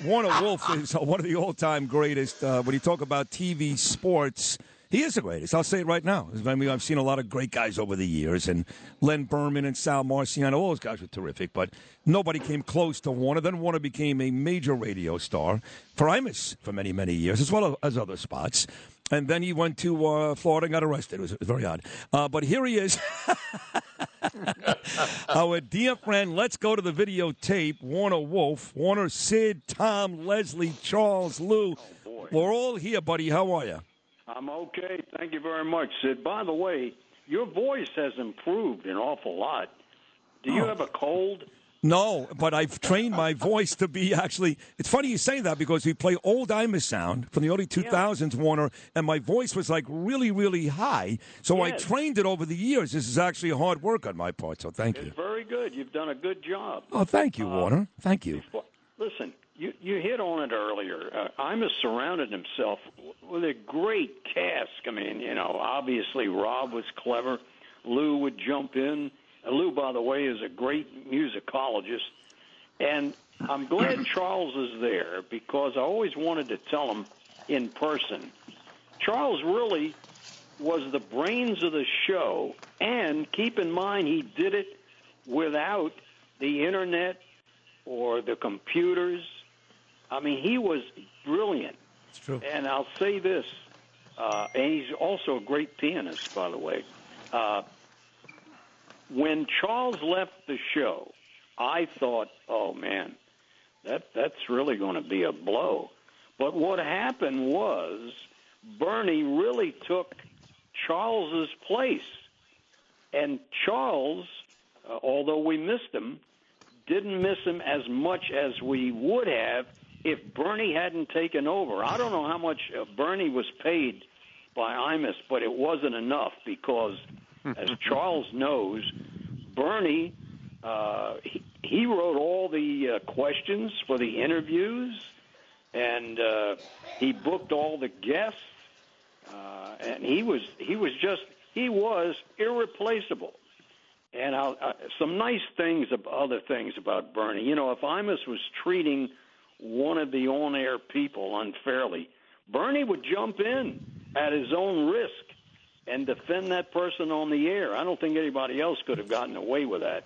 Warner Wolf is one of the all-time greatest. Uh, when you talk about TV sports, he is the greatest. I'll say it right now. I mean, I've seen a lot of great guys over the years, and Len Berman and Sal Marciano, all those guys were terrific, but nobody came close to Warner. Then Warner became a major radio star for Imus for many, many years, as well as other spots. And then he went to uh, Florida and got arrested. It was, it was very odd. Uh, but here he is. Our dear friend, let's go to the videotape. Warner Wolf, Warner, Sid, Tom, Leslie, Charles, Lou. Oh, We're all here, buddy. How are you? I'm okay. Thank you very much, Sid. By the way, your voice has improved an awful lot. Do you Oh. have a cold? No, but I've trained my voice to be actually. It's funny you say that because we play old Imus sound from the early 2000s, Warner, and my voice was like really, really high. So I trained it over the years. This is actually hard work on my part, so thank you. It's very good. You've done a good job. Oh, thank you, Warner. Thank you. Well, listen, you you hit on it earlier. Uh, Imus surrounded himself with a great cast. I mean, you know, obviously Rob was clever. Lou would jump in. Uh, Lou, by the way, is a great musicologist, and I'm glad Charles is there because I always wanted to tell him in person. Charles really was the brains of the show, and keep in mind he did it without the internet or the computers. I mean, he was brilliant. It's true. And I'll say this, uh, and he's also a great pianist, by the way. Uh, when Charles left the show, I thought, oh man, that that's really going to be a blow. But what happened was Bernie really took Charles's place, and Charles, uh, although we missed him, didn't miss him as much as we would have if Bernie hadn't taken over. I don't know how much uh, Bernie was paid by Imus, but it wasn't enough because, as Charles knows, Bernie uh, he, he wrote all the uh, questions for the interviews, and uh, he booked all the guests, uh, and he was he was just he was irreplaceable. And I'll, uh, some nice things, other things about Bernie. You know, if Imus was treating one of the on-air people unfairly, Bernie would jump in at his own risk and defend that person on the air. I don't think anybody else could have gotten away with that.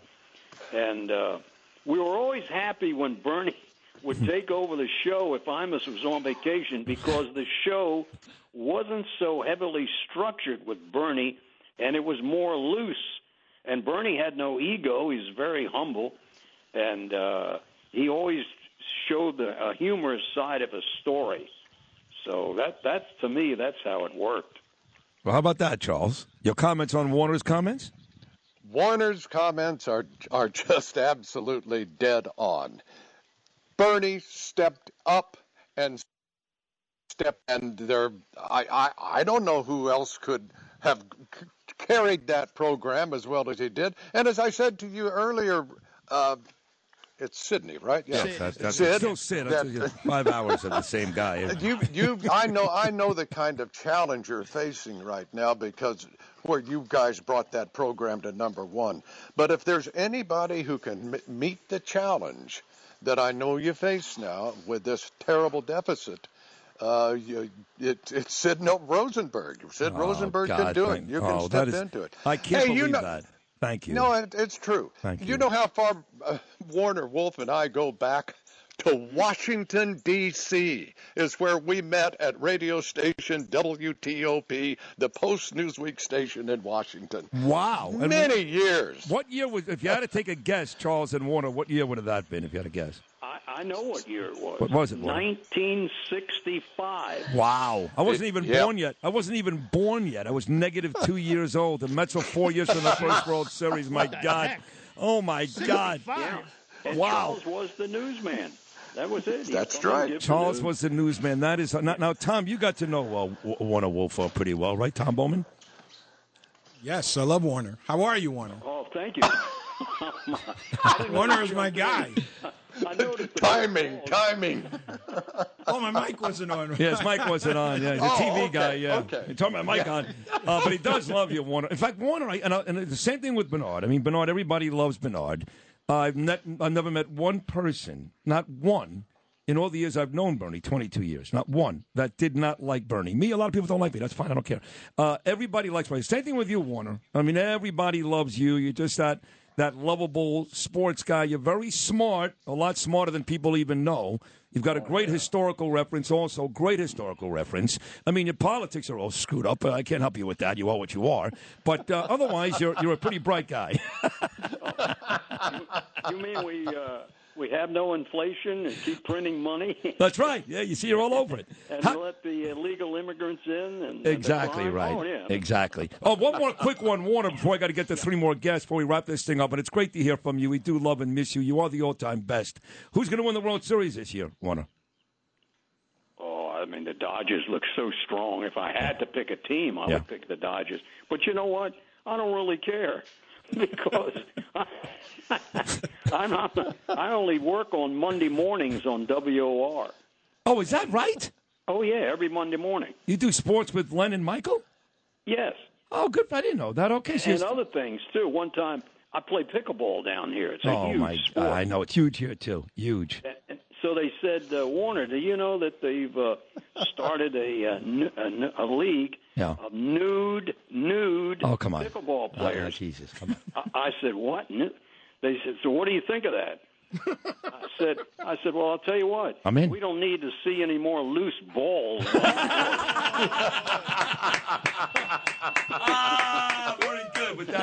And uh, we were always happy when Bernie would take over the show if Imus was on vacation because the show wasn't so heavily structured with Bernie and it was more loose. And Bernie had no ego. He's very humble. And uh, he always showed the a humorous side of a story. So that that's to me that's how it worked. Well, how about that, Charles? Your comments on Warner's comments? Warner's comments are are just absolutely dead on. Bernie stepped up and stepped, and there. I, I I don't know who else could have c- carried that program as well as he did. And as I said to you earlier, uh, it's Sydney, right? Yeah, Yes, that's, that's Sid, still Sid. that- That's, you know, five hours of the same guy. you you I know I know the kind of challenge you're facing right now because where you guys brought that program to number one. But if there's anybody who can m- meet the challenge that I know you face now with this terrible deficit. Uh, you, it, it's Sid no, Rosenberg. Sid Oh, Rosenberg God, can do it. You oh, can that step is- into it. I can't hey, believe you know, that. Thank you. No, it, it's true. Thank you. you. know how far uh, Warner Wolf and I go back to Washington D.C. is where we met at radio station WTOP, the Post Newsweek station in Washington. Wow. Many years. What year was? If you had to take a guess, Charles and Warner, what year would have that been? If you had to guess. I, I know what year it was. What was it, Warner? 1965. Wow. I wasn't even Yep. born yet. I wasn't even born yet. I was negative two years old. The Mets were four years from the first World Series. My God. Oh, my God. Yeah. And Wow. Charles was the newsman. That was it. He That's come right. give the Charles news. was the newsman. That is now, now Tom. You got to know uh, Warner Wolf uh, pretty well, right? Tom Bowman. Yes, I love Warner. How are you, Warner? Oh, thank you. Warner is my guy. I noticed Timing, timing. Oh, my mic wasn't on. Yeah, his mic wasn't on. Yeah, he's a Oh, TV okay, guy. Yeah, okay. He turned my mic on, uh, but he does love you, Warner. In fact, Warner, I, and, I, and the same thing with Bernard. I mean, Bernard. Everybody loves Bernard. I've net, I've never met one person, not one, in all the years I've known Bernie, 22 years, not one that did not like Bernie. Me, a lot of people don't like me. That's fine. I don't care. Uh, everybody likes Bernie. Same thing with you, Warner. I mean, everybody loves you. You're just that that lovable sports guy. You're very smart, a lot smarter than people even know. You've got a great historical reference, also great historical reference. I mean, your politics are all screwed up. but I can't help you with that. You are what you are. But uh, otherwise, you're you're a pretty bright guy. You mean we uh, we have no inflation and keep printing money That's right. Yeah, you see, you're all over it. and How- let the illegal immigrants in? And, Exactly right. Oh, yeah. Exactly. Oh, one more quick one, Warner, before I got to get to three more guests before we wrap this thing up. And it's great to hear from you. We do love and miss you. You are the all-time best. Who's going to win the World Series this year, Warner? Oh, I mean, the Dodgers look so strong. If I had to pick a team, I Yeah. would pick the Dodgers. But you know what? I don't really care because I'm not, I only work on Monday mornings on WOR. Oh, is that right? Oh yeah, every Monday morning. You do sports with Len and Michael? Yes, Oh, good. I didn't know that. Okay, so and other things too. One time I played pickleball down here. It's a oh huge my! sport. I know it's huge here too. Huge. And So they said, uh, Warner, do you know that they've uh, started a, uh, n- a, n- a league Yeah. of nude, nude Oh, come on. pickleball Oh. Jesus, come on. I, I said, what? Nu- They said, so what do you think of that? I said, I said, well, I'll tell you what. I'm in. We don't need to see any more loose balls.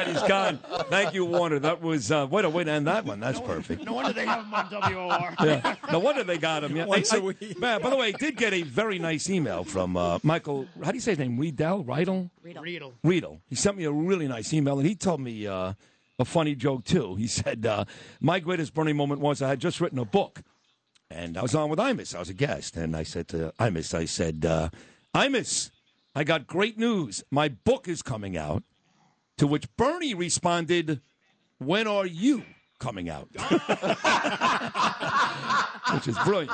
very good. With that, he's gone. Thank you, Warner. That was uh, what a way to end that one. That's perfect. No wonder they have him on WOR. Yeah. No wonder they got him. Yeah. Once I- a I- week. Man, by the way, I did get a very nice email from uh, Michael. How do you say his name? Riedel? Riedel? Riedel. Riedel. He sent me a really nice email, and he told me uh, a funny joke too. He said, uh, "My greatest Bernie moment was I had just written a book, and I was on with Imus. I was a guest, and I said to Imus, I said, uh, Imus, I got great news. My book is coming out." To which Bernie responded, "When are you coming out?" Which is brilliant.